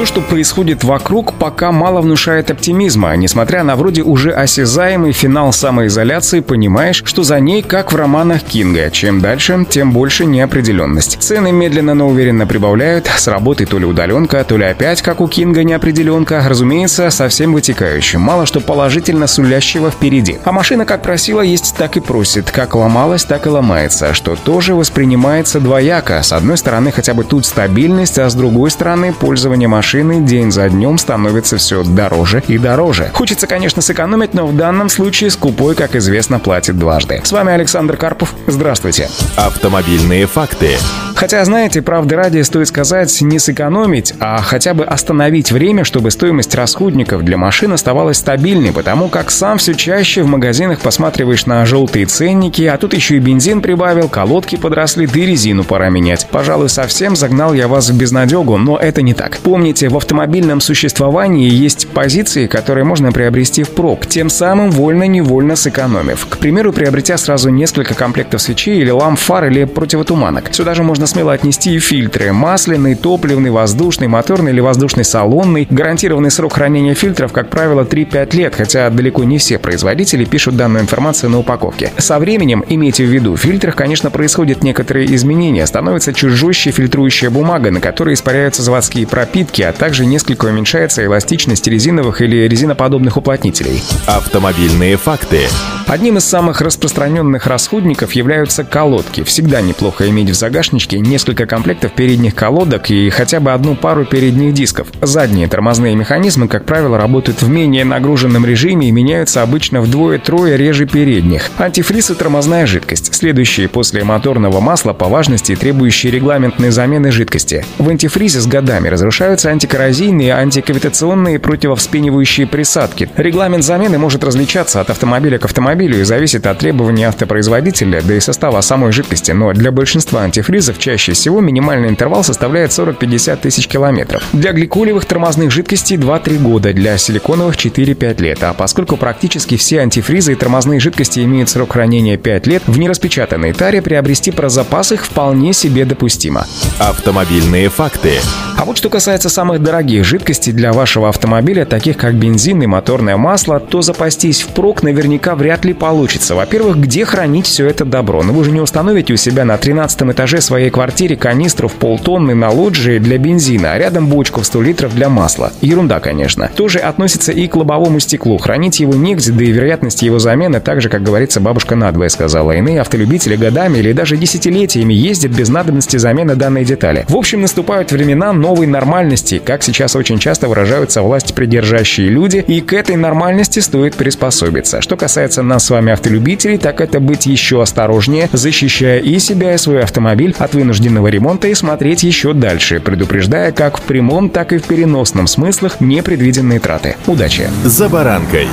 Все, что происходит вокруг, пока мало внушает оптимизма. Несмотря на вроде уже осязаемый финал самоизоляции, понимаешь, что за ней, как в романах Кинга. Чем дальше, тем больше неопределенность. Цены медленно, но уверенно прибавляют. С работы то ли удаленка, то ли опять, как у Кинга, неопределенка. Разумеется, совсем вытекающим. Мало что положительно сулящего впереди. А машина как просила, есть так и просит. Как ломалась, так и ломается. Что тоже воспринимается двояко. С одной стороны, хотя бы тут стабильность, а с другой стороны, пользование машиной машины день за днем становится все дороже и дороже. Хочется, конечно, сэкономить, но в данном случае скупой, как известно, платит дважды. С вами Александр Карпов. Здравствуйте. Автомобильные факты. Хотя, знаете, правды ради стоит сказать не сэкономить, а хотя бы остановить время, чтобы стоимость расходников для машин оставалась стабильной, потому как сам все чаще в магазинах посматриваешь на желтые ценники, а тут еще и бензин прибавил, колодки подросли, да и резину пора менять. Пожалуй, совсем загнал я вас в безнадегу, но это не так. Помните, в автомобильном существовании есть позиции, которые можно приобрести впрок, тем самым вольно-невольно сэкономив. К примеру, приобретя сразу несколько комплектов свечей или ламп фар или противотуманок. Сюда же можно смело отнести и фильтры. Масляный, топливный, воздушный, моторный или воздушный салонный. Гарантированный срок хранения фильтров, как правило, 3-5 лет, хотя далеко не все производители пишут данную информацию на упаковке. Со временем, имейте в виду, в фильтрах, конечно, происходят некоторые изменения. Становится жестче фильтрующая бумага, на которой испаряются заводские пропитки, а также несколько уменьшается эластичность резиновых или резиноподобных уплотнителей. Автомобильные факты. Одним из самых распространенных расходников являются колодки. Всегда неплохо иметь в загашничке несколько комплектов передних колодок и хотя бы одну пару передних дисков. Задние тормозные механизмы, как правило, работают в менее нагруженном режиме и меняются обычно вдвое-трое реже передних. Антифриз и тормозная жидкость. Следующие после моторного масла по важности требующие регламентной замены жидкости. В антифризе с годами разрушаются антикоррозийные, антикавитационные и противовспенивающие присадки. Регламент замены может различаться от автомобиля к автомобилю и зависит от требований автопроизводителя, да и состава самой жидкости, но для большинства антифризов чаще всего минимальный интервал составляет 40-50 тысяч километров. Для гликолевых тормозных жидкостей 2-3 года, для силиконовых 4-5 лет, а поскольку практически все антифризы и тормозные жидкости имеют срок хранения 5 лет, в нераспечатанной таре приобрести про запас их вполне себе допустимо. Автомобильные факты. А вот что касается самых дорогих жидкостей для вашего автомобиля, таких как бензин и моторное масло, то запастись впрок наверняка вряд ли получится. Во-первых, где хранить все это добро? Ну вы же не установите у себя на 13 этаже своей квартире канистру в полтонны на лоджии для бензина, а рядом бочку в 100 литров для масла. Ерунда, конечно. Тоже относится и к лобовому стеклу. Хранить его негде, да и вероятность его замены, так же, как говорится, бабушка надвое сказала. Иные автолюбители годами или даже десятилетиями ездят без надобности замены данной детали. В общем, наступают времена, но новой нормальности, как сейчас очень часто выражаются власть придержащие люди, и к этой нормальности стоит приспособиться. Что касается нас с вами автолюбителей, так это быть еще осторожнее, защищая и себя, и свой автомобиль от вынужденного ремонта и смотреть еще дальше, предупреждая как в прямом, так и в переносном смыслах непредвиденные траты. Удачи! За баранкой!